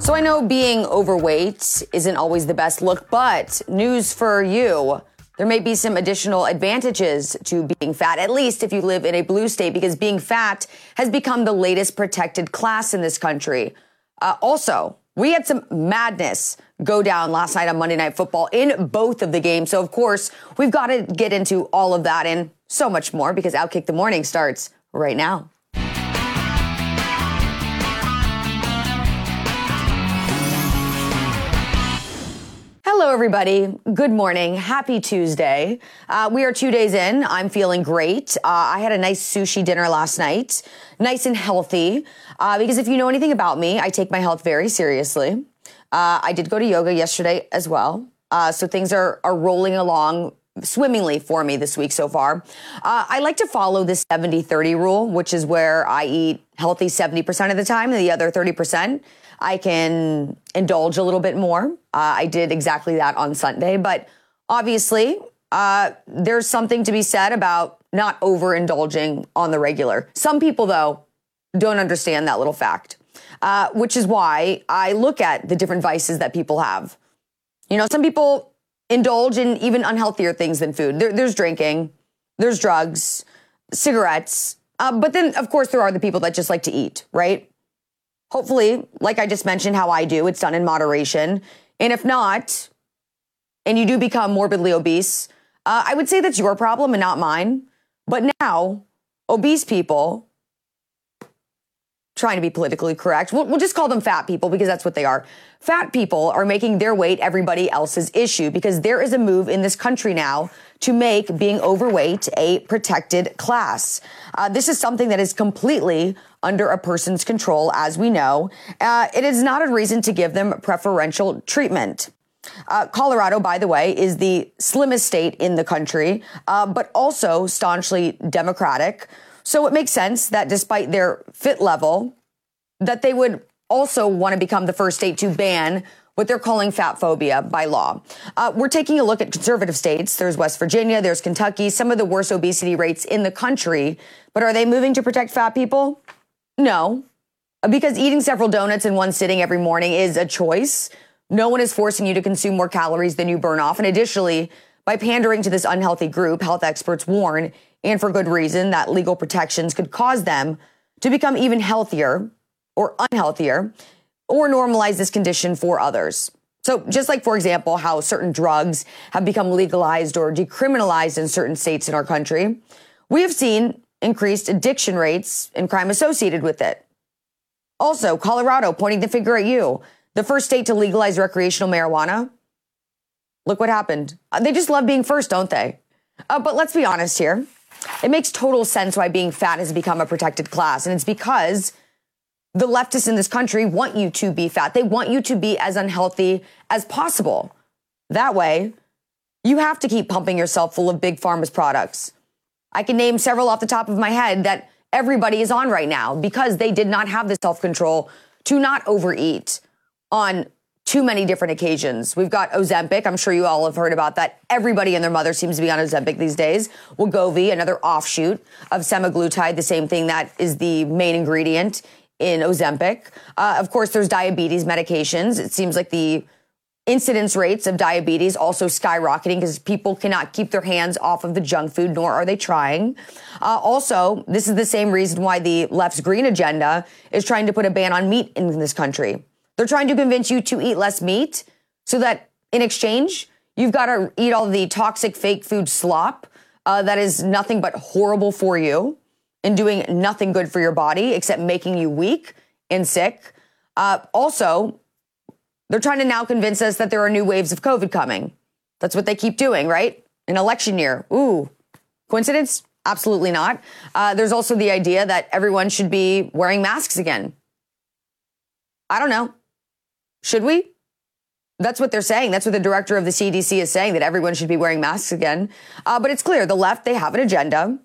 So I know being overweight isn't always the best look, but news for you. There may be some additional advantages to being fat, at least if you live in a blue state, because being fat has become the latest protected class in this country. Uh, also, we had some madness go down last night on Monday Night Football in both of the games. So, of course, we've got to get into all of that and so much more because Outkick the Morning starts right now. Hello, everybody. Good morning. Happy Tuesday. Uh, we are two days in. I'm feeling great. Uh, I had a nice sushi dinner last night, nice and healthy. Uh, because if you know anything about me, I take my health very seriously. Uh, I did go to yoga yesterday as well. Uh, so things are, are rolling along swimmingly for me this week so far. Uh, I like to follow the 70 30 rule, which is where I eat healthy 70% of the time and the other 30%. I can indulge a little bit more. Uh, I did exactly that on Sunday, but obviously, uh, there's something to be said about not overindulging on the regular. Some people, though, don't understand that little fact, uh, which is why I look at the different vices that people have. You know, some people indulge in even unhealthier things than food. There, there's drinking, there's drugs, cigarettes, uh, but then, of course, there are the people that just like to eat, right? Hopefully, like I just mentioned, how I do, it's done in moderation. And if not, and you do become morbidly obese, uh, I would say that's your problem and not mine. But now, obese people, trying to be politically correct, we'll, we'll just call them fat people because that's what they are. Fat people are making their weight everybody else's issue because there is a move in this country now to make being overweight a protected class. Uh, this is something that is completely under a person's control, as we know. Uh, it is not a reason to give them preferential treatment. Uh, Colorado, by the way, is the slimmest state in the country, uh, but also staunchly Democratic. So it makes sense that despite their fit level, that they would also want to become the first state to ban what they're calling fat phobia by law. Uh, we're taking a look at conservative states. There's West Virginia, there's Kentucky, some of the worst obesity rates in the country. But are they moving to protect fat people? No, because eating several donuts in one sitting every morning is a choice. No one is forcing you to consume more calories than you burn off. And additionally, by pandering to this unhealthy group, health experts warn, and for good reason, that legal protections could cause them to become even healthier or unhealthier or normalize this condition for others. So, just like, for example, how certain drugs have become legalized or decriminalized in certain states in our country, we have seen increased addiction rates and crime associated with it. Also, Colorado pointing the finger at you, the first state to legalize recreational marijuana. Look what happened. They just love being first, don't they? Uh, but let's be honest here. It makes total sense why being fat has become a protected class. And it's because the leftists in this country want you to be fat. They want you to be as unhealthy as possible. That way, you have to keep pumping yourself full of big pharma's products. I can name several off the top of my head that everybody is on right now because they did not have the self control to not overeat on too many different occasions. We've got Ozempic. I'm sure you all have heard about that. Everybody and their mother seems to be on Ozempic these days. Wegovy, another offshoot of semaglutide, the same thing that is the main ingredient in Ozempic. Uh, of course, there's diabetes medications. It seems like the incidence rates of diabetes also skyrocketing because people cannot keep their hands off of the junk food, nor are they trying. Uh, also, this is the same reason why the left's green agenda is trying to put a ban on meat in this country. They're trying to convince you to eat less meat so that in exchange, you've got to eat all the toxic fake food slop uh, that is nothing but horrible for you and doing nothing good for your body except making you weak and sick. Uh, also, they're trying to now convince us that there are new waves of COVID coming. That's what they keep doing, right? An election year. Ooh, coincidence? Absolutely not. Uh, there's also the idea that everyone should be wearing masks again. I don't know. Should we? That's what they're saying. That's what the director of the CDC is saying that everyone should be wearing masks again. Uh, but it's clear the left, they have an agenda.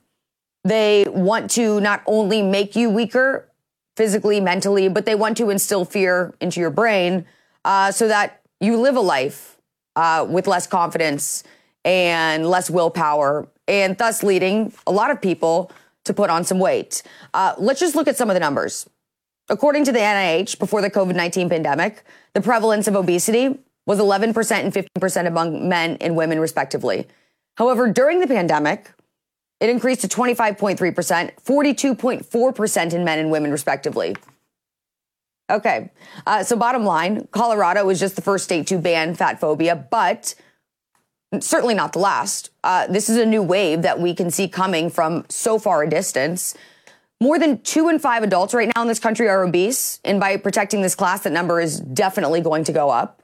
They want to not only make you weaker physically, mentally, but they want to instill fear into your brain uh, so that you live a life uh, with less confidence and less willpower, and thus leading a lot of people to put on some weight. Uh, let's just look at some of the numbers. According to the NIH, before the COVID 19 pandemic, the prevalence of obesity was 11% and 15% among men and women, respectively. However, during the pandemic, it increased to 25.3%, 42.4% in men and women, respectively. Okay, uh, so bottom line Colorado was just the first state to ban fat phobia, but certainly not the last. Uh, this is a new wave that we can see coming from so far a distance. More than two in five adults right now in this country are obese. And by protecting this class, that number is definitely going to go up.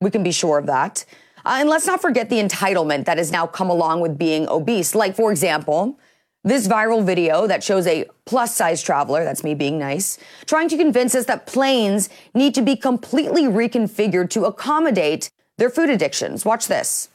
We can be sure of that. Uh, and let's not forget the entitlement that has now come along with being obese. Like, for example, this viral video that shows a plus size traveler, that's me being nice, trying to convince us that planes need to be completely reconfigured to accommodate their food addictions. Watch this.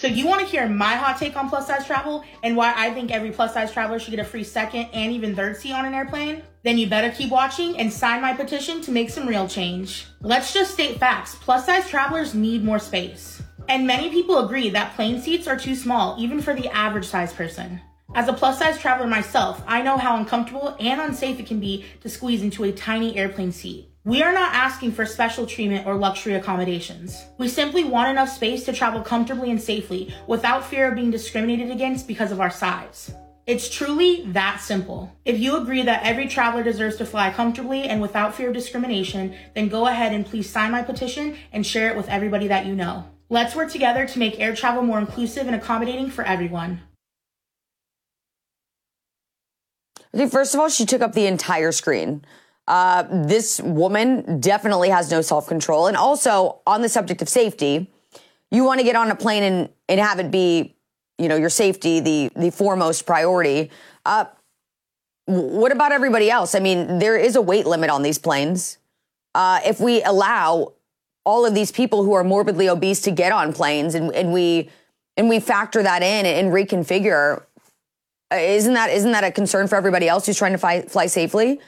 So you want to hear my hot take on plus size travel and why I think every plus size traveler should get a free second and even third seat on an airplane? Then you better keep watching and sign my petition to make some real change. Let's just state facts. Plus size travelers need more space. And many people agree that plane seats are too small, even for the average size person. As a plus size traveler myself, I know how uncomfortable and unsafe it can be to squeeze into a tiny airplane seat. We are not asking for special treatment or luxury accommodations. We simply want enough space to travel comfortably and safely without fear of being discriminated against because of our size. It's truly that simple. If you agree that every traveler deserves to fly comfortably and without fear of discrimination, then go ahead and please sign my petition and share it with everybody that you know. Let's work together to make air travel more inclusive and accommodating for everyone. First of all, she took up the entire screen. Uh, this woman definitely has no self control. And also, on the subject of safety, you want to get on a plane and, and have it be, you know, your safety the the foremost priority. Uh, what about everybody else? I mean, there is a weight limit on these planes. Uh, if we allow all of these people who are morbidly obese to get on planes and, and we and we factor that in and reconfigure, uh, isn't that isn't that a concern for everybody else who's trying to fly, fly safely?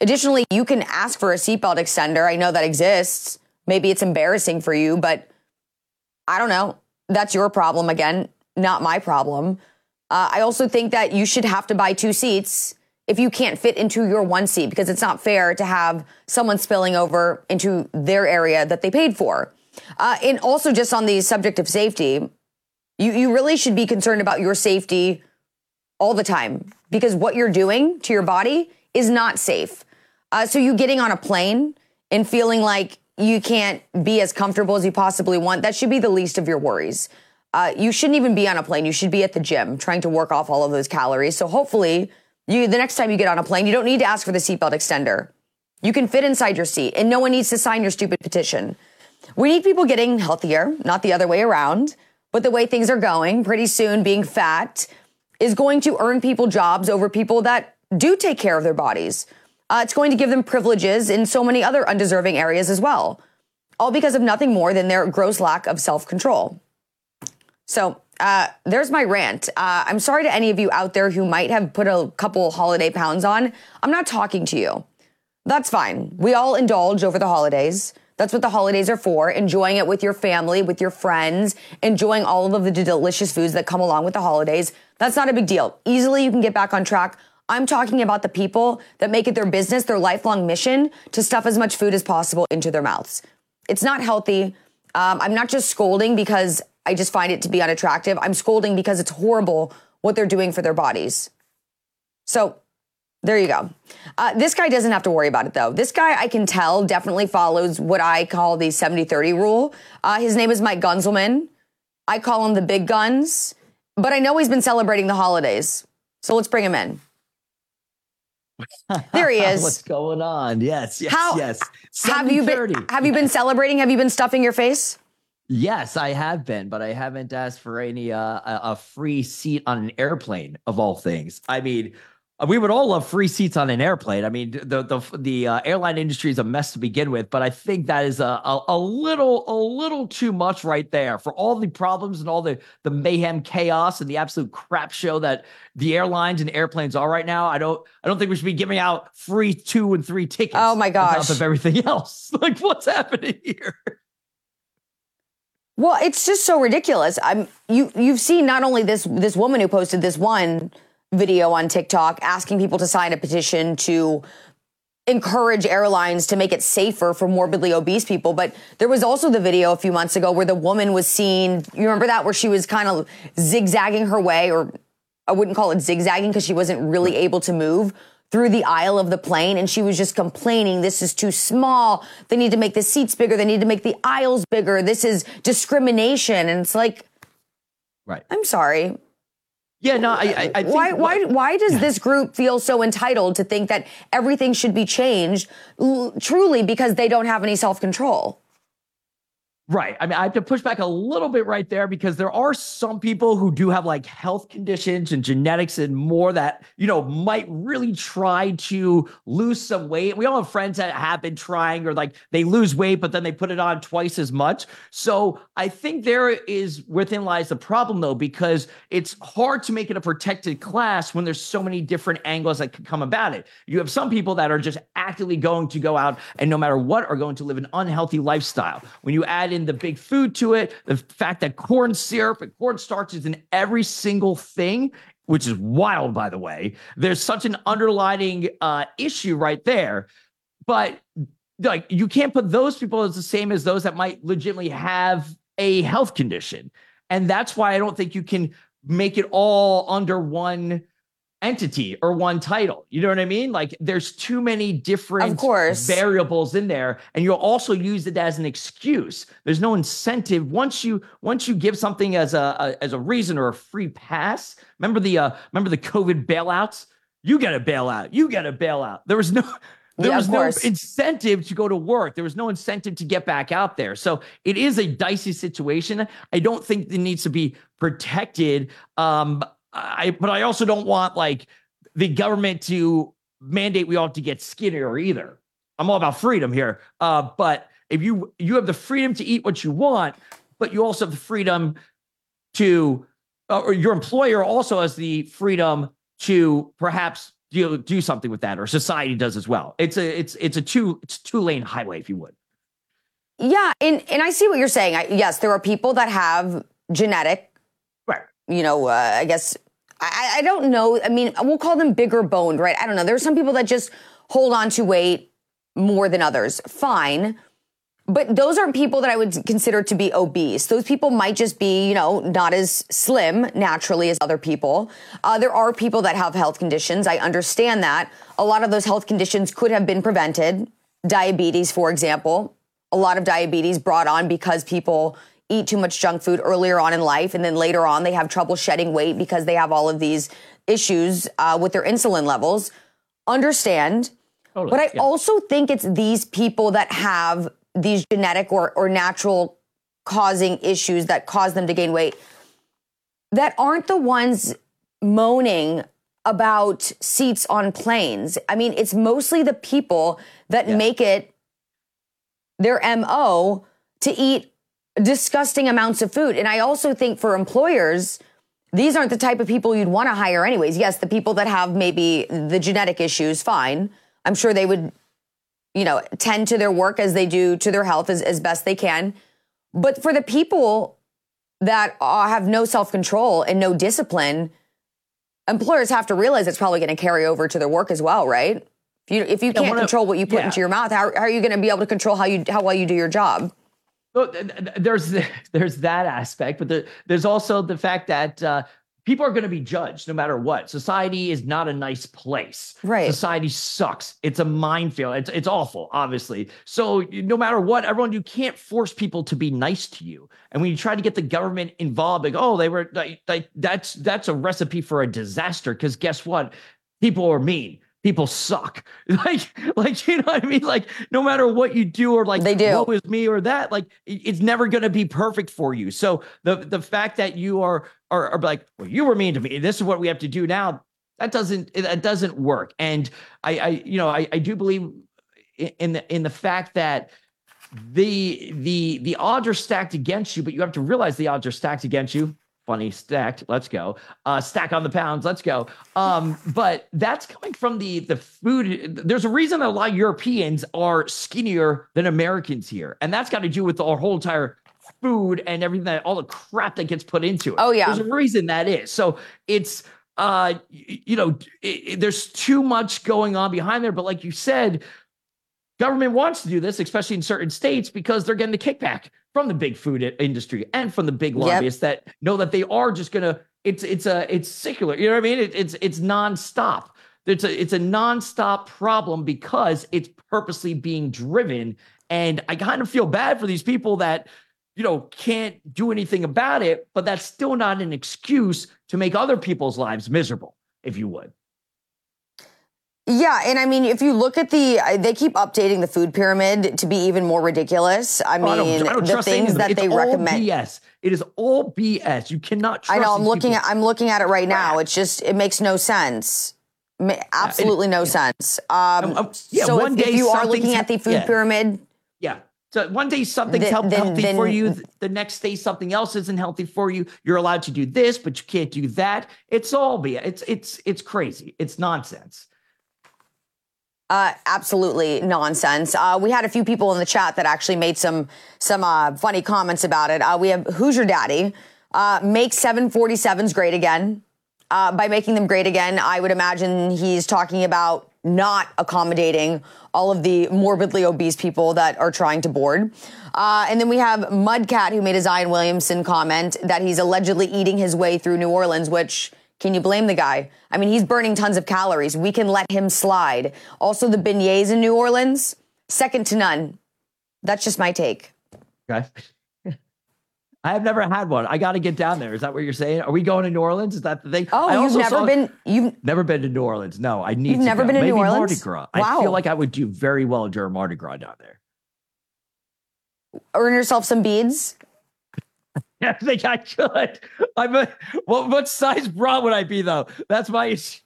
Additionally, you can ask for a seatbelt extender. I know that exists. Maybe it's embarrassing for you, but I don't know. That's your problem again, not my problem. Uh, I also think that you should have to buy two seats if you can't fit into your one seat because it's not fair to have someone spilling over into their area that they paid for. Uh, and also, just on the subject of safety, you, you really should be concerned about your safety all the time because what you're doing to your body is not safe. Uh, so you getting on a plane and feeling like you can't be as comfortable as you possibly want, that should be the least of your worries. Uh, you shouldn't even be on a plane. You should be at the gym trying to work off all of those calories. So hopefully, you the next time you get on a plane, you don't need to ask for the seatbelt extender. You can fit inside your seat, and no one needs to sign your stupid petition. We need people getting healthier, not the other way around. But the way things are going, pretty soon being fat is going to earn people jobs over people that do take care of their bodies. Uh, it's going to give them privileges in so many other undeserving areas as well, all because of nothing more than their gross lack of self control. So, uh, there's my rant. Uh, I'm sorry to any of you out there who might have put a couple holiday pounds on. I'm not talking to you. That's fine. We all indulge over the holidays. That's what the holidays are for. Enjoying it with your family, with your friends, enjoying all of the delicious foods that come along with the holidays. That's not a big deal. Easily you can get back on track I'm talking about the people that make it their business, their lifelong mission to stuff as much food as possible into their mouths. It's not healthy. Um, I'm not just scolding because I just find it to be unattractive. I'm scolding because it's horrible what they're doing for their bodies. So there you go. Uh, this guy doesn't have to worry about it though. This guy, I can tell, definitely follows what I call the 70 30 rule. Uh, his name is Mike Gunzelman. I call him the big guns, but I know he's been celebrating the holidays. So let's bring him in. There he is. What's going on? Yes, yes, How, yes. Have you been? Have you been celebrating? Have you been stuffing your face? Yes, I have been, but I haven't asked for any uh, a, a free seat on an airplane of all things. I mean, we would all love free seats on an airplane. I mean, the the the uh, airline industry is a mess to begin with, but I think that is a, a, a little a little too much right there for all the problems and all the the mayhem, chaos, and the absolute crap show that the airlines and airplanes are right now. I don't I don't think we should be giving out free two and three tickets. Oh my gosh! Of everything else, like what's happening here? Well, it's just so ridiculous. I'm you you've seen not only this this woman who posted this one video on TikTok asking people to sign a petition to encourage airlines to make it safer for morbidly obese people. But there was also the video a few months ago where the woman was seen, you remember that, where she was kind of zigzagging her way, or I wouldn't call it zigzagging because she wasn't really mm. able to move through the aisle of the plane and she was just complaining this is too small. They need to make the seats bigger. They need to make the aisles bigger. This is discrimination. And it's like right. I'm sorry yeah, no, I, I, why, why, why does this group feel so entitled to think that everything should be changed? Truly, because they don't have any self control. Right. I mean, I have to push back a little bit right there because there are some people who do have like health conditions and genetics and more that, you know, might really try to lose some weight. We all have friends that have been trying or like they lose weight, but then they put it on twice as much. So I think there is within lies the problem though, because it's hard to make it a protected class when there's so many different angles that could come about it. You have some people that are just actively going to go out and no matter what are going to live an unhealthy lifestyle. When you add in the big food to it, the fact that corn syrup and cornstarch is in every single thing, which is wild, by the way. There's such an underlining uh, issue right there. But like you can't put those people as the same as those that might legitimately have a health condition. And that's why I don't think you can make it all under one entity or one title. You know what I mean? Like there's too many different of course. variables in there and you'll also use it as an excuse. There's no incentive once you once you give something as a, a as a reason or a free pass. Remember the uh remember the COVID bailouts? You get a bailout. You get a bailout. There was no there yeah, was no incentive to go to work. There was no incentive to get back out there. So it is a dicey situation. I don't think it needs to be protected. Um, I but I also don't want like the government to mandate we all have to get skinnier either. I'm all about freedom here. Uh, but if you you have the freedom to eat what you want, but you also have the freedom to, uh, or your employer also has the freedom to perhaps do do something with that, or society does as well. It's a it's it's a two it's two lane highway, if you would. Yeah, and and I see what you're saying. I, yes, there are people that have genetic you know, uh, I guess I, I don't know. I mean, we'll call them bigger boned, right? I don't know. There are some people that just hold on to weight more than others. Fine. But those aren't people that I would consider to be obese. Those people might just be, you know, not as slim naturally as other people. Uh, there are people that have health conditions. I understand that. A lot of those health conditions could have been prevented. Diabetes, for example. A lot of diabetes brought on because people eat too much junk food earlier on in life, and then later on they have trouble shedding weight because they have all of these issues uh, with their insulin levels. Understand. Totally, but I yeah. also think it's these people that have these genetic or, or natural causing issues that cause them to gain weight that aren't the ones moaning about seats on planes. I mean, it's mostly the people that yeah. make it their MO to eat disgusting amounts of food. And I also think for employers, these aren't the type of people you'd want to hire anyways. Yes, the people that have maybe the genetic issues, fine. I'm sure they would, you know, tend to their work as they do to their health as, as best they can. But for the people that uh, have no self control and no discipline, employers have to realize it's probably going to carry over to their work as well, right? If you, if you can't control what you put yeah. into your mouth, how, how are you going to be able to control how you how well you do your job? There's there's that aspect, but the, there's also the fact that uh, people are going to be judged no matter what. Society is not a nice place. Right. Society sucks. It's a minefield. It's it's awful, obviously. So no matter what, everyone you can't force people to be nice to you. And when you try to get the government involved, like oh they were like, like that's that's a recipe for a disaster. Because guess what, people are mean people suck. Like, like you know what I mean? Like, no matter what you do, or like they do, was me or that, like it's never going to be perfect for you. So the the fact that you are are, are like, well, you were mean to me. This is what we have to do now. that doesn't that doesn't work. And I, I you know, I, I do believe in the in the fact that the the the odds are stacked against you, but you have to realize the odds are stacked against you. Funny stacked. Let's go. Uh, stack on the pounds. Let's go. Um, but that's coming from the the food. There's a reason that a lot of Europeans are skinnier than Americans here, and that's got to do with our whole entire food and everything that all the crap that gets put into it. Oh yeah, there's a reason that is. So it's uh, you know, it, it, there's too much going on behind there. But like you said, government wants to do this, especially in certain states, because they're getting the kickback from the big food industry and from the big lobbyists yep. that know that they are just gonna. It's it's a it's secular. You know what I mean? It, it's it's nonstop. It's a it's a nonstop problem because it's purposely being driven. And I kind of feel bad for these people that you know, can't do anything about it, but that's still not an excuse to make other people's lives miserable, if you would. Yeah, and I mean, if you look at the, they keep updating the food pyramid to be even more ridiculous. I mean, oh, I don't, I don't the things that they recommend. Yes, It is all BS. You cannot. I know. I'm looking at. I'm looking at it right now. It's just. It makes no sense. Absolutely no yeah. sense. Um, um, yeah, so if, if, you are looking at the food yeah. pyramid, yeah, so one day something's the, healthy then, for you, the next day something else isn't healthy for you. You're allowed to do this, but you can't do that. It's all BS. it's it's it's crazy. It's nonsense. Uh, absolutely nonsense. Uh, we had a few people in the chat that actually made some some uh, funny comments about it. Uh, we have Hoosier Daddy uh, make 747s great again. Uh, by making them great again, I would imagine he's talking about not accommodating all of the morbidly obese people that are trying to board. And then we have Mudcat, who made a Zion Williamson comment that he's allegedly eating his way through New Orleans, which can you blame the guy? I mean, he's burning tons of calories. We can let him slide. Also, the beignets in New Orleans, second to none. That's just my take. Okay. I have never had one. I got to get down there. Is that what you're saying? Are we going to New Orleans? Is that the thing? Oh, you've never been. You've never been to New Orleans. No, I need. You've never go. been to Maybe New Orleans. Mardi Gras. Wow. I feel like I would do very well during Mardi Gras down there. Earn yourself some beads. I think I could. I'm a, what, what size bra would I be though? That's my issue.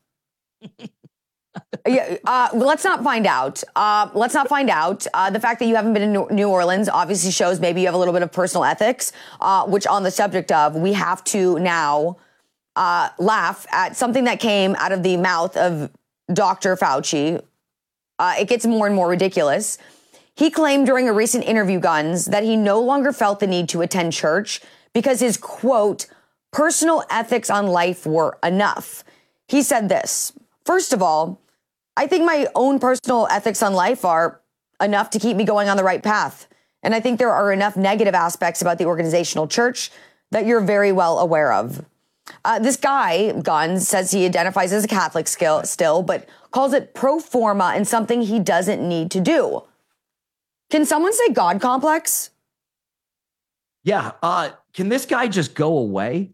yeah, uh, let's not find out. Uh, let's not find out. Uh, the fact that you haven't been in New Orleans obviously shows maybe you have a little bit of personal ethics, uh, which on the subject of, we have to now uh, laugh at something that came out of the mouth of Dr. Fauci. Uh, it gets more and more ridiculous. He claimed during a recent interview, Gunz, that he no longer felt the need to attend church because his quote, personal ethics on life were enough. He said this First of all, I think my own personal ethics on life are enough to keep me going on the right path. And I think there are enough negative aspects about the organizational church that you're very well aware of. Uh, this guy, Gunz, says he identifies as a Catholic skill, still, but calls it pro forma and something he doesn't need to do. Can someone say God complex? Yeah. Uh, can this guy just go away?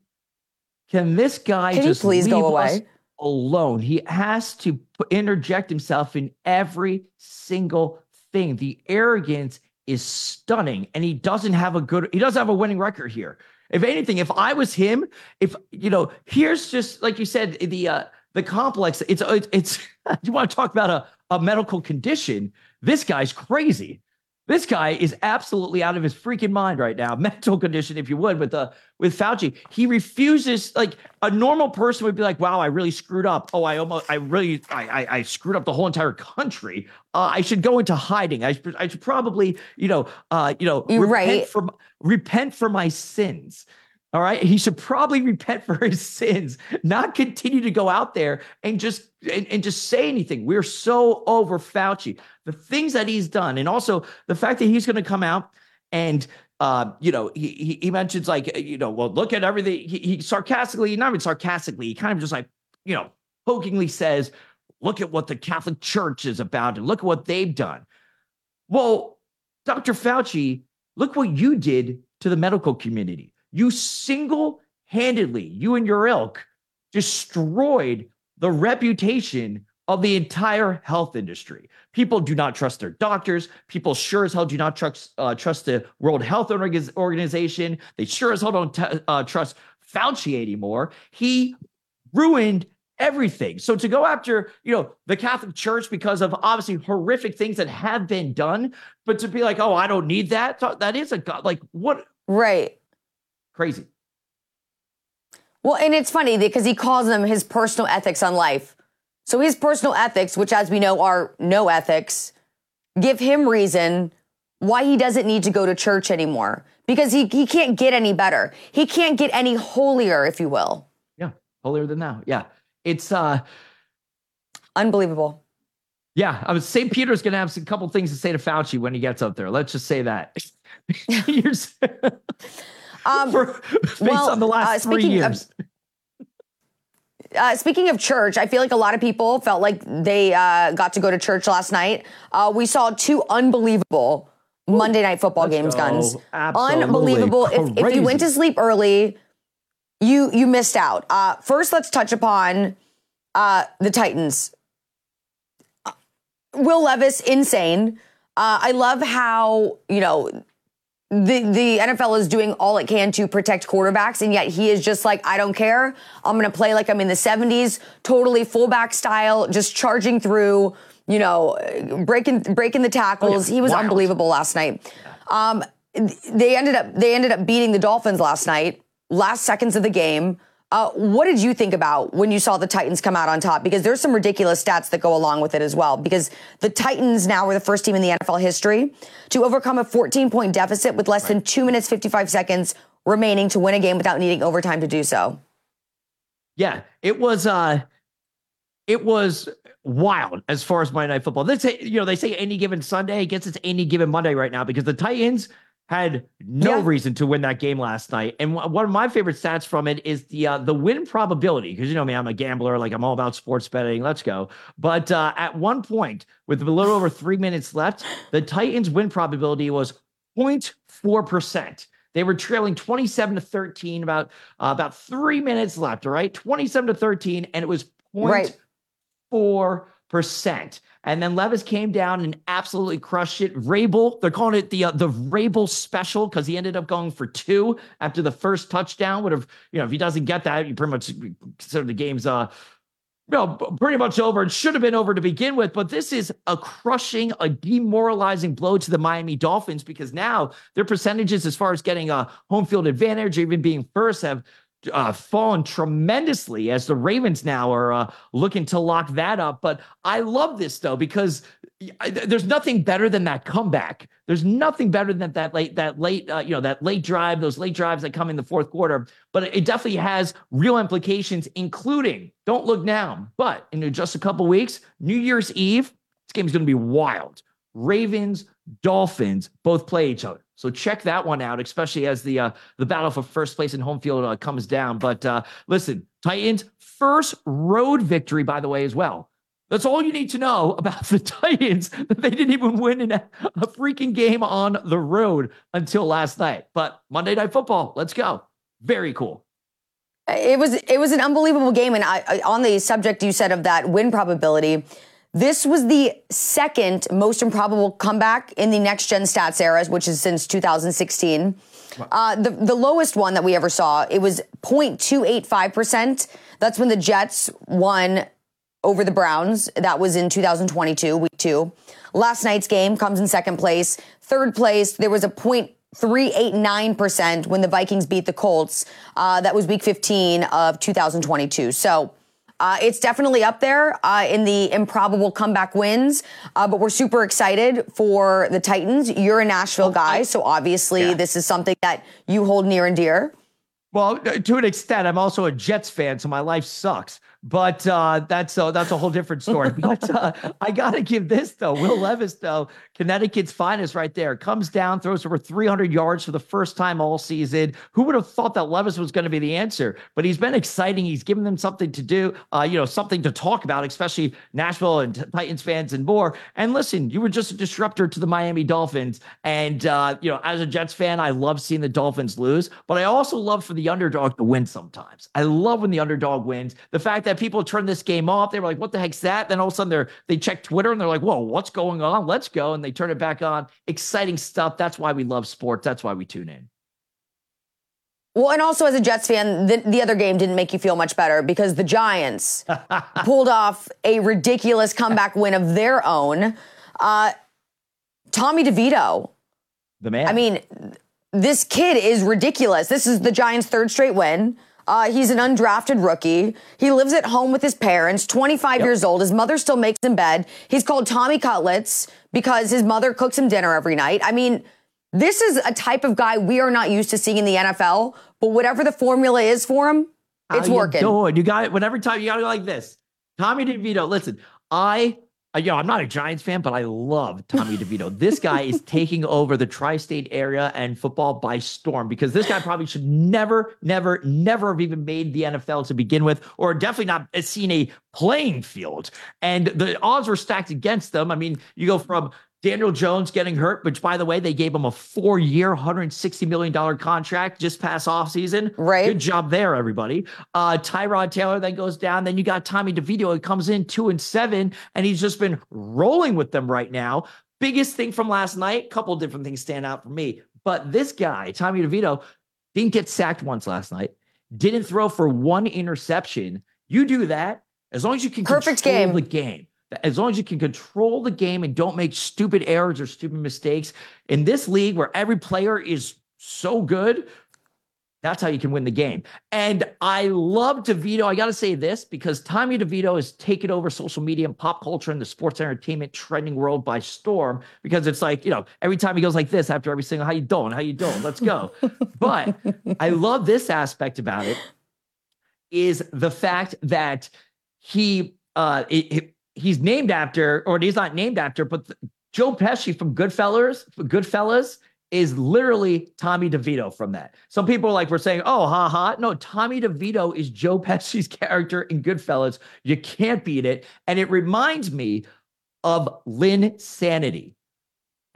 Can this guy can just please go away? alone. He has to interject himself in every single thing. The arrogance is stunning, and he doesn't have a good. He doesn't have a winning record here. If anything, if I was him, if you know, here's just like you said, the uh, the complex. It's it's, it's you want to talk about a a medical condition. This guy's crazy. This guy is absolutely out of his freaking mind right now. Mental condition, if you would, with the with Fauci. He refuses. Like a normal person would be like, "Wow, I really screwed up. Oh, I almost, I really, I, I, I screwed up the whole entire country. Uh, I should go into hiding. I, I should probably, you know, uh, you know, repent right. for repent for my sins." All right. He should probably repent for his sins, not continue to go out there and just and, and, just say anything. We're so over Fauci. The things that he's done, and also the fact that he's going to come out and uh, you know, he, he mentions like, you know, well, look at everything. He, he sarcastically, not even sarcastically, he kind of just like, you know, pokingly says, look at what the Catholic Church is about and look at what they've done. Well, Dr. Fauci, look what you did to the medical community. You single handedly, you and your ilk, destroyed the reputation of the entire health industry. People do not trust their doctors. People sure as hell do not trust uh, trust the World Health Organization. They sure as hell don't t- uh, trust Fauci anymore. He ruined everything. So to go after, you know, the Catholic Church because of obviously horrific things that have been done, but to be like, oh, I don't need that. That is a god. Like what? Right. Crazy. Well, and it's funny because he calls them his personal ethics on life. So his personal ethics, which as we know are no ethics, give him reason why he doesn't need to go to church anymore because he, he can't get any better. He can't get any holier, if you will. Yeah, holier than thou. Yeah. It's uh unbelievable. Yeah, I mean, St. Peter's going to have a couple things to say to Fauci when he gets up there. Let's just say that. um, For, based well, on the last uh, three years. Of, uh, speaking of church, I feel like a lot of people felt like they uh, got to go to church last night. Uh, we saw two unbelievable Monday night football games, guns. Absolutely unbelievable. If, if, you went to sleep early, you you missed out. Uh, first, let's touch upon uh, the Titans. Will Levis, insane. Uh, I love how you know the the NFL is doing all it can to protect quarterbacks, and yet he is just like, I don't care. I'm going to play like I'm in the 70s, totally fullback style, just charging through. You know, breaking breaking the tackles. Oh, yeah. He was Wild. unbelievable last night. Um, they ended up they ended up beating the Dolphins last night last seconds of the game. Uh, what did you think about when you saw the Titans come out on top? Because there's some ridiculous stats that go along with it as well. Because the Titans now were the first team in the NFL history to overcome a 14 point deficit with less right. than two minutes, 55 seconds remaining to win a game without needing overtime to do so. Yeah, it was, uh, it was wild as far as Monday Night Football. They say, you know, they say any given Sunday. gets it's any given Monday right now because the Titans had no yeah. reason to win that game last night. And one of my favorite stats from it is the uh, the win probability because you know me, I'm a gambler, like I'm all about sports betting. Let's go. But uh, at one point, with a little over three minutes left, the Titans' win probability was 0.4 percent. They were trailing 27 to 13, about uh, about three minutes left. All right, 27 to 13, and it was 0.4 percent. And then Levis came down and absolutely crushed it. Vrabel, they're calling it the uh, the Vrabel special because he ended up going for two after the first touchdown. Would have, you know, if he doesn't get that, you pretty much consider the game's uh you know, pretty much over. It should have been over to begin with, but this is a crushing, a demoralizing blow to the Miami Dolphins because now their percentages as far as getting a home field advantage, or even being first, have uh, fallen tremendously as the Ravens now are uh, looking to lock that up. But I love this though because there's nothing better than that comeback. There's nothing better than that late that late uh, you know that late drive, those late drives that come in the fourth quarter. But it definitely has real implications, including don't look now, but in just a couple weeks, New Year's Eve, this game is going to be wild. Ravens, Dolphins both play each other. So check that one out, especially as the uh, the battle for first place in home field uh, comes down. But uh, listen, Titans first road victory, by the way, as well. That's all you need to know about the Titans. That they didn't even win in a, a freaking game on the road until last night. But Monday Night Football, let's go. Very cool. It was it was an unbelievable game, and I, on the subject you said of that win probability. This was the second most improbable comeback in the next gen stats era, which is since 2016. Uh, the, the lowest one that we ever saw, it was 0.285%. That's when the Jets won over the Browns. That was in 2022, week two. Last night's game comes in second place. Third place, there was a 0.389% when the Vikings beat the Colts. Uh, that was week 15 of 2022. So, uh, it's definitely up there uh, in the improbable comeback wins, uh, but we're super excited for the Titans. You're a Nashville guy, so obviously yeah. this is something that you hold near and dear. Well, to an extent, I'm also a Jets fan, so my life sucks. But uh, that's a, that's a whole different story. but uh, I got to give this though. Will Levis though, Connecticut's finest right there, comes down, throws over 300 yards for the first time all season. Who would have thought that Levis was going to be the answer? But he's been exciting. He's given them something to do, uh, you know, something to talk about, especially Nashville and Titans fans and more. And listen, you were just a disruptor to the Miami Dolphins. And uh, you know, as a Jets fan, I love seeing the Dolphins lose, but I also love for the underdog to win sometimes. I love when the underdog wins. The fact that that people turned this game off. They were like, what the heck's that? Then all of a sudden they're they check Twitter and they're like, whoa, what's going on? Let's go. And they turn it back on. Exciting stuff. That's why we love sports. That's why we tune in. Well, and also as a Jets fan, the, the other game didn't make you feel much better because the Giants pulled off a ridiculous comeback win of their own. Uh, Tommy DeVito. The man. I mean, this kid is ridiculous. This is the Giants' third straight win. Uh, he's an undrafted rookie. He lives at home with his parents, 25 yep. years old. His mother still makes him bed. He's called Tommy Cutlets because his mother cooks him dinner every night. I mean, this is a type of guy we are not used to seeing in the NFL, but whatever the formula is for him, it's How working. You, you got it. Whenever time you got to go like this. Tommy DeVito, listen, I Uh, you know, I'm not a Giants fan, but I love Tommy DeVito. This guy is taking over the tri-state area and football by storm because this guy probably should never, never, never have even made the NFL to begin with, or definitely not seen a playing field. And the odds were stacked against them. I mean, you go from Daniel Jones getting hurt, which by the way, they gave him a four-year, $160 million contract just past offseason. Right. Good job there, everybody. Uh, Tyrod Taylor then goes down. Then you got Tommy DeVito. He comes in two and seven, and he's just been rolling with them right now. Biggest thing from last night, couple different things stand out for me. But this guy, Tommy DeVito, didn't get sacked once last night, didn't throw for one interception. You do that as long as you can Perfect control game. the game as long as you can control the game and don't make stupid errors or stupid mistakes in this league where every player is so good, that's how you can win the game. And I love DeVito. I got to say this because Tommy DeVito has taken over social media and pop culture and the sports entertainment trending world by storm because it's like, you know, every time he goes like this after every single, how you doing? How you doing? Let's go. but I love this aspect about it is the fact that he, uh, it, it, he's named after, or he's not named after, but the, Joe Pesci from Goodfellas, Goodfellas is literally Tommy DeVito from that. Some people like we're saying, oh, ha ha. No, Tommy DeVito is Joe Pesci's character in Goodfellas. You can't beat it. And it reminds me of Linsanity.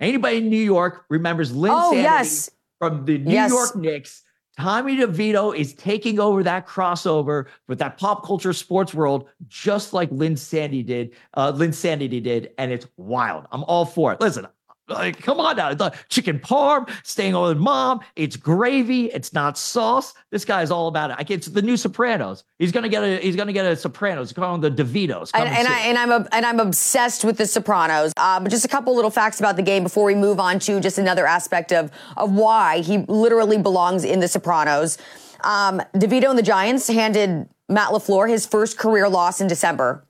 Anybody in New York remembers Lynn oh, Sanity yes. from the New yes. York Knicks Tommy DeVito is taking over that crossover with that pop culture sports world, just like Lynn Sandy did. Uh, Linsanity did, and it's wild. I'm all for it. Listen, like, come on now. The chicken parm, staying over with mom. It's gravy. It's not sauce. This guy is all about it. I get the new Sopranos. He's gonna get a. He's gonna get a Sopranos. He's them the DeVitos. And, and, I, and I'm a, and I'm obsessed with the Sopranos. Uh, but just a couple little facts about the game before we move on to just another aspect of of why he literally belongs in the Sopranos. Um, DeVito and the Giants handed Matt LaFleur his first career loss in December.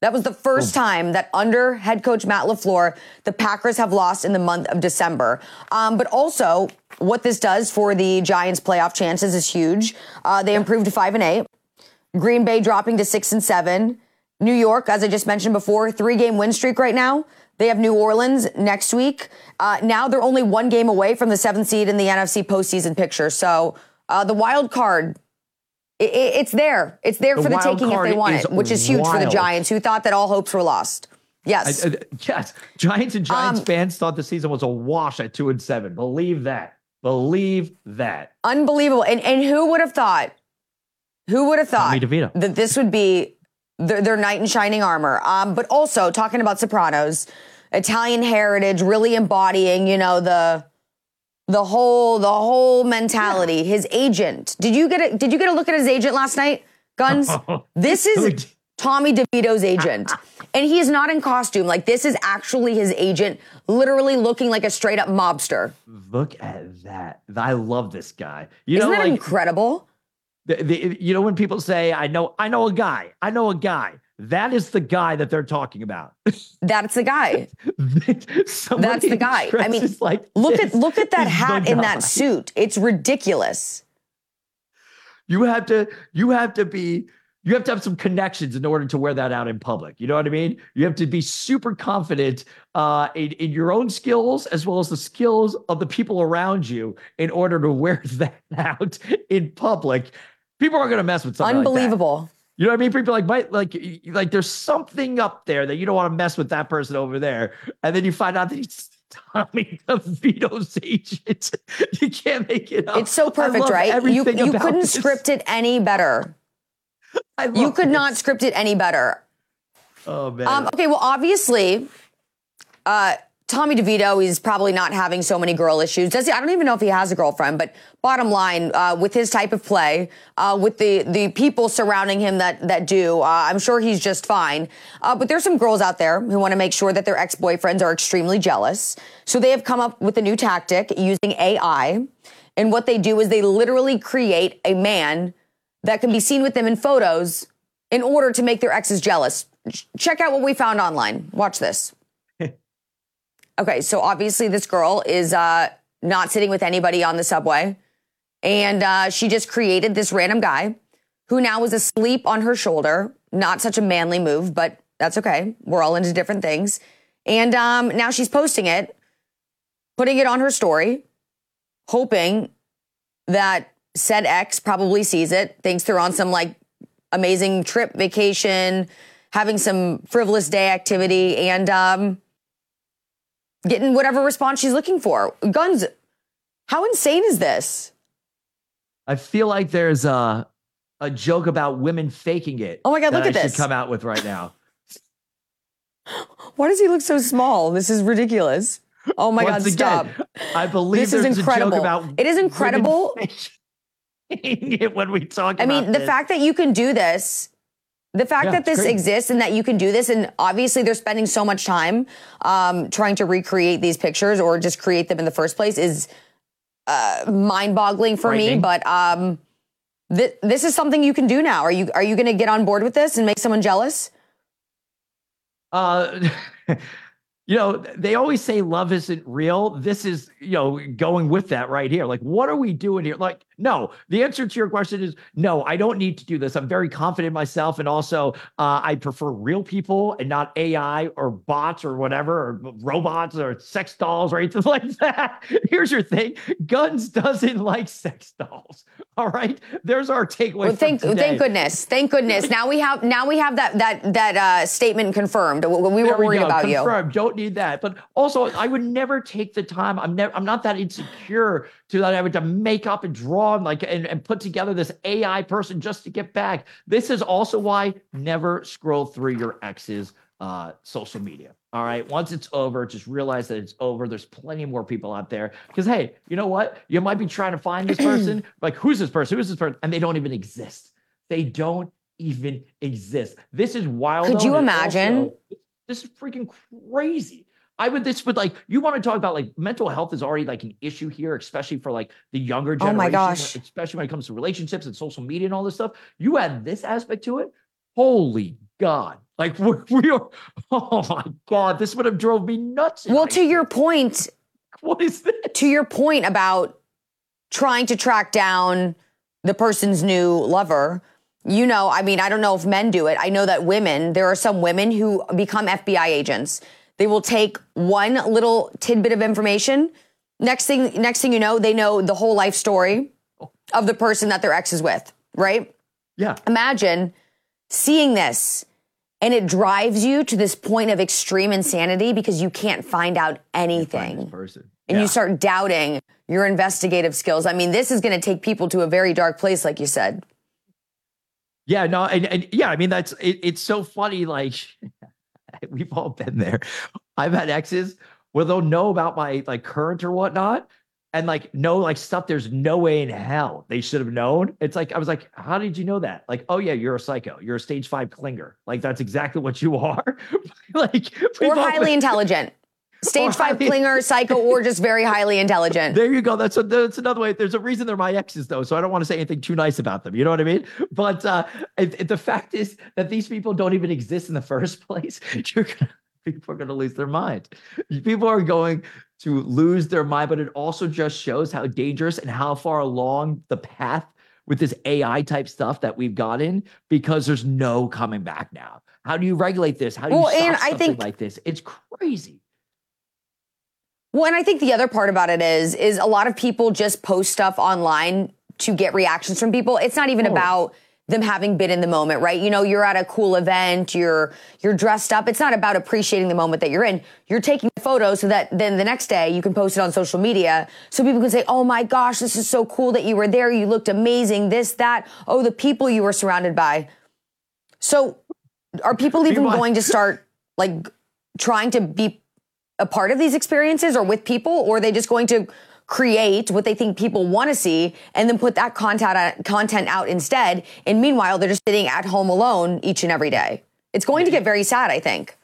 That was the first time that under head coach Matt LaFleur, the Packers have lost in the month of December. Um, but also, what this does for the Giants' playoff chances is huge. Uh, they improved to five and eight. Green Bay dropping to six and seven. New York, as I just mentioned before, three game win streak right now. They have New Orleans next week. Uh, now they're only one game away from the seventh seed in the NFC postseason picture. So uh, the wild card it, it's there. It's there the for the taking if they want it, which is huge wild. for the Giants, who thought that all hopes were lost. Yes. I, I, yes. Giants and Giants um, fans thought the season was a wash at two and seven. Believe that. Believe that. Unbelievable. And and who would have thought? Who would have thought that this would be their, their knight in shining armor? Um, but also talking about Sopranos, Italian heritage, really embodying, you know, the the whole the whole mentality. Yeah. His agent. Did you get a Did you get a look at his agent last night? Gunz. this is Tommy DeVito's agent, and he is not in costume. Like this is actually his agent, literally looking like a straight up mobster. Look at that! I love this guy. You Isn't know, that like, incredible? The, the, you know when people say, "I know, I know a guy," I know a guy. That is the guy that they're talking about. That's the guy. That's the guy. I mean, like look at look at that hat in that suit. It's ridiculous. You have to you have to be you have to have some connections in order to wear that out in public. You know what I mean? You have to be super confident uh, in, in your own skills as well as the skills of the people around you in order to wear that out in public. People are going to mess with something. Unbelievable. Like you know what I mean? People like might like like there's something up there that you don't want to mess with that person over there, and then you find out that he's Tommy DeVito's agent. You can't make it up. It's so perfect, right? You you couldn't this. script it any better. you could this. not script it any better. Oh man. Um, okay, well, obviously, uh, Tommy DeVito is probably not having so many girl issues. Does he? I don't even know if he has a girlfriend. But bottom line, uh, with his type of play, uh, with the the people surrounding him that that do, uh, I'm sure he's just fine. Uh, but there's some girls out there who want to make sure that their ex boyfriends are extremely jealous. So they have come up with a new tactic using AI, and what they do is they literally create a man that can be seen with them in photos in order to make their exes jealous. Check out what we found online. Watch this. Okay, so obviously this girl is uh, not sitting with anybody on the subway, and uh, she just created this random guy who now is asleep on her shoulder. Not such a manly move, but that's okay. We're all into different things. And um, now she's posting it, putting it on her story, hoping that said ex probably sees it, thinks they're on some like amazing trip, vacation, having some frivolous day activity, and um, getting whatever response she's looking for. Gunz, how insane is this? I feel like there's a a joke about women faking it. Oh my god, look at I this! Should come out with right now. Why does he look so small? This is ridiculous. Oh my Once god, stop! I believe This is incredible. a joke about It is incredible. women faking it when we talk. I mean, the this. fact that you can do this, the fact Yeah, that this great. exists and that you can do this, and obviously they're spending so much time um, trying to recreate these pictures or just create them in the first place is uh, mind-boggling for me. But um, th- this is something you can do now. Are you are you going to get on board with this and make someone jealous? Uh, you know, they always say love isn't real. This is, you know, going with that right here. Like, what are we doing here? Like, no, the answer to your question is no, I don't need to do this. I'm very confident in myself. And also, uh, I prefer real people and not AI or bots or whatever, or robots or sex dolls or anything like that. Here's your thing Gunz doesn't like sex dolls. All right. There's our takeaway. Well, thank thank goodness, thank goodness. Now we have now we have that that that uh, statement confirmed. We we were worried go. about you. Confirmed. Don't need that. But also, I would never take the time. I'm never. I'm not that insecure to that I would to make up and draw and like and, and put together this AI person just to get back. This is also why never scroll through your ex's uh, social media. All right. Once it's over, just realize that it's over. There's plenty more people out there. Because hey, you know what? You might be trying to find this person. like, who's this person? Who's this person? And they don't even exist. They don't even exist. This is wild. Could you imagine? also- this is freaking crazy. I would this would like you want to talk about like mental health is already like an issue here, especially for like the younger generation. Oh my gosh. Especially when it comes to relationships and social media and all this stuff. You add this aspect to it. Holy God. Like we're, we are, oh my God, this would have drove me nuts. Well, to your point, what is this? to your point about trying to track down the person's new lover, you know, I mean, I don't know if men do it. I know that women, there are some women who become FBI agents. They will take one little tidbit of information. Next thing, next thing you know, they know the whole life story of the person that their ex is with, right? Yeah. Imagine seeing this and it drives you to this point of extreme insanity because you can't find out anything this person. and Yeah. you start doubting your investigative skills. I mean, this is going to take people to a very dark place, like you said. Yeah, no, and, and yeah, I mean that's it, it's so funny. Like we've all been there. I've had exes where they'll know about my like current or whatnot, and like know like stuff. There's no way in hell they should have known. It's like I was like, how did you know that? Like, oh yeah, you're a psycho. You're a stage five clinger. Like that's exactly what you are. like all highly been- intelligent. Stage five clinger, psycho, or just very highly intelligent. There you go. That's a, that's another way. There's a reason they're my exes, though, so I don't want to say anything too nice about them. You know what I mean? But uh, the fact is that these people don't even exist in the first place. You're gonna, people are going to lose their mind. People are going to lose their mind. But it also just shows how dangerous and how far along the path with this AI type stuff that we've gotten because there's no coming back now. How do you regulate this? How do you Well, stop and I something think- like this? It's crazy. Well, and I think the other part about it is, is a lot of people just post stuff online to get reactions from people. It's not even Oh. about them having been in the moment, right? You know, you're at a cool event, you're you're dressed up. It's not about appreciating the moment that you're in. You're taking a photo so that then the next day you can post it on social media so people can say, "Oh my gosh, this is so cool that you were there. You looked amazing. This, that. Oh, the people you were surrounded by." So, are people even going to start like trying to be a part of these experiences or with people, or are they just going to create what they think people want to see and then put that content content out instead? And meanwhile, they're just sitting at home alone each and every day. It's going to get very sad, I think.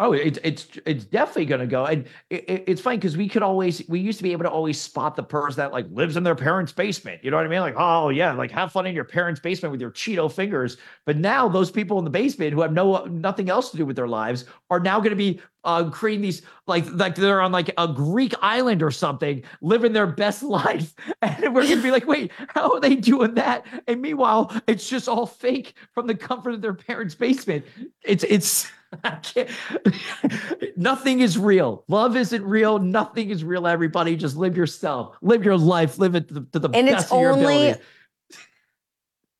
Oh, it's it's it's definitely going to go, and it, it's funny because we could always we used to be able to always spot the person that like lives in their parents' basement. You know what I mean? Like, oh yeah, like have fun in your parents' basement with your Cheeto fingers. But now those people in the basement who have no nothing else to do with their lives are now going to be uh, creating these like like they're on like a Greek island or something, living their best life, and we're going to be like, wait, how are they doing that? And meanwhile, it's just all fake from the comfort of their parents' basement. It's it's Nothing is real. Love isn't real. Nothing is real. Everybody, just live yourself. Live your life. Live it to the, to the and best it's of your only, ability.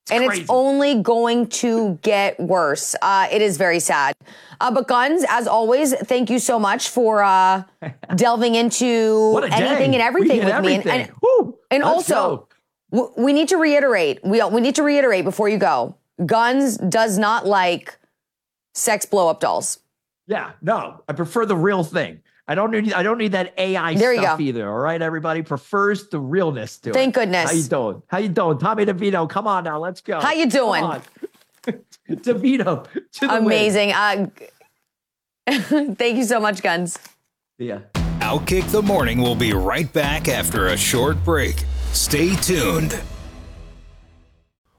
It's and crazy. it's only going to get worse. Uh, it is very sad. Uh, but Gunz, as always, thank you so much for uh, delving into anything and everything with everything. me. And, and, Woo, and also, w- we need to reiterate. We we need to reiterate before you go. Gunz does not like sex blow up dolls. Yeah, no, I prefer the real thing. I don't need I don't need that AI there stuff either. All right, everybody prefers the realness to Thank it. goodness. How you doing? How you doing? Tommy DeVito, come on now, let's go. How you doing? DeVito to the Amazing. Uh, thank you so much, Gunz. Yeah. Outkick the Morning We'll be right back after a short break. Stay tuned.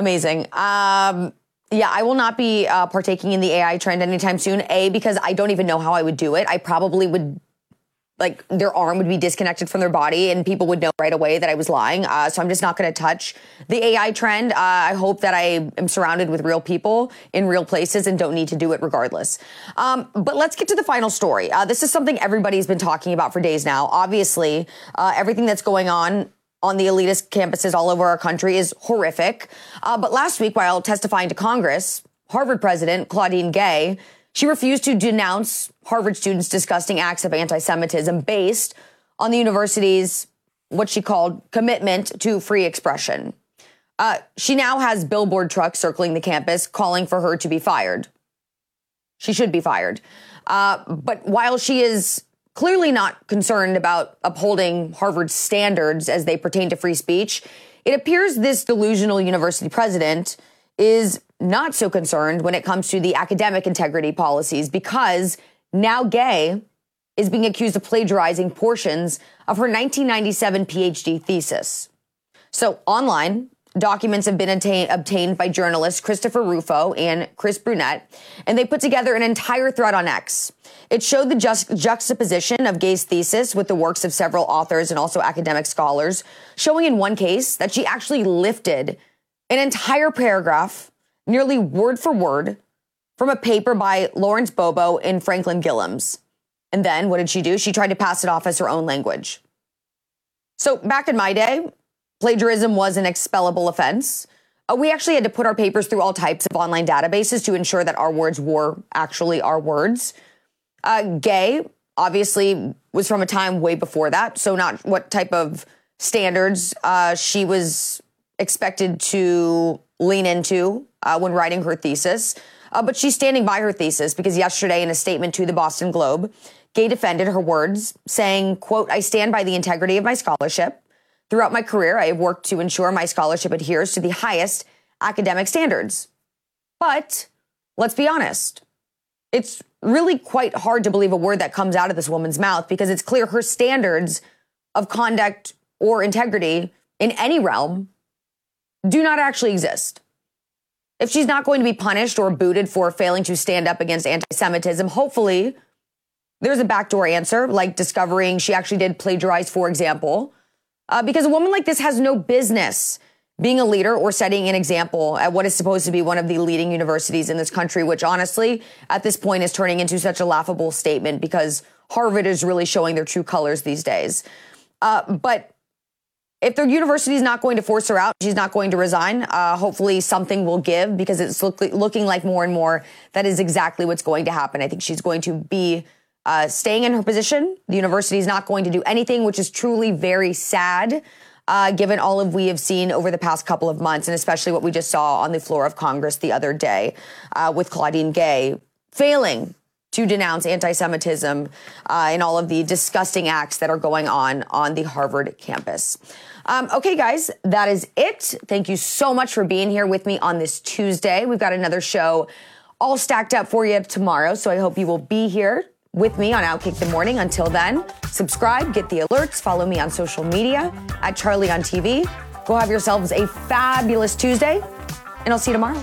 Amazing. Um, yeah, I will not be uh, partaking in the AI trend anytime soon. A, because I don't even know how I would do it. I probably would, like, their arm would be disconnected from their body and people would know right away that I was lying. Uh, so I'm just not going to touch the AI trend. Uh, I hope that I am surrounded with real people in real places and don't need to do it regardless. Um, but let's get to the final story. Uh, this is something everybody's been talking about for days now. Obviously, uh, everything that's going on on the elitist campuses all over our country is horrific. Uh, but last week, while testifying to Congress, Harvard president Claudine Gay, she refused to denounce Harvard students' disgusting acts of anti-Semitism based on the university's what she called commitment to free expression. Uh, she now has billboard trucks circling the campus calling for her to be fired. She should be fired. Uh, but while she is clearly not concerned about upholding Harvard's standards as they pertain to free speech, it appears this delusional university president is not so concerned when it comes to the academic integrity policies because now Gay is being accused of plagiarizing portions of her 1997 PhD thesis. So online, documents have been obtained by journalists Christopher Rufo and Chris Brunet, and they put together an entire thread on X. It showed the ju- juxtaposition of Gay's thesis with the works of several authors and also academic scholars, showing in one case that she actually lifted an entire paragraph, nearly word for word, from a paper by Lawrence Bobo and Franklin Gilliams. And then what did she do? She tried to pass it off as her own language. So back in my day, plagiarism was an expellable offense. Uh, we actually had to put our papers through all types of online databases to ensure that our words were actually our words. Uh, gay, obviously, was from a time way before that. So, not what type of standards uh, she was expected to lean into uh, when writing her thesis. Uh, but she's standing by her thesis because yesterday, in a statement to the Boston Globe, Gay defended her words, saying, quote, I stand by the integrity of my scholarship. Throughout my career, I have worked to ensure my scholarship adheres to the highest academic standards. But let's be honest, it's really quite hard to believe a word that comes out of this woman's mouth because it's clear her standards of conduct or integrity in any realm do not actually exist. If she's not going to be punished or booted for failing to stand up against anti Semitism, hopefully there's a backdoor answer, like discovering she actually did plagiarize, for example, uh, because a woman like this has no business being a leader or setting an example at what is supposed to be one of the leading universities in this country, which honestly, at this point, is turning into such a laughable statement because Harvard is really showing their true colors these days. Uh, but if the university is not going to force her out, she's not going to resign. Uh, hopefully, something will give because it's look, looking like more and more that is exactly what's going to happen. I think she's going to be uh, staying in her position. The university is not going to do anything, which is truly very sad. Uh, given all of we have seen over the past couple of months, and especially what we just saw on the floor of Congress the other day uh, with Claudine Gay failing to denounce anti-Semitism uh, and all of the disgusting acts that are going on on the Harvard campus. Um, okay, guys, that is it. Thank you so much for being here with me on this Tuesday. We've got another show all stacked up for you tomorrow, so I hope you will be here with me on Outkick the Morning. Until then, subscribe, get the alerts, follow me on social media at Charlie on TV. Go have yourselves a fabulous Tuesday, and I'll see you tomorrow.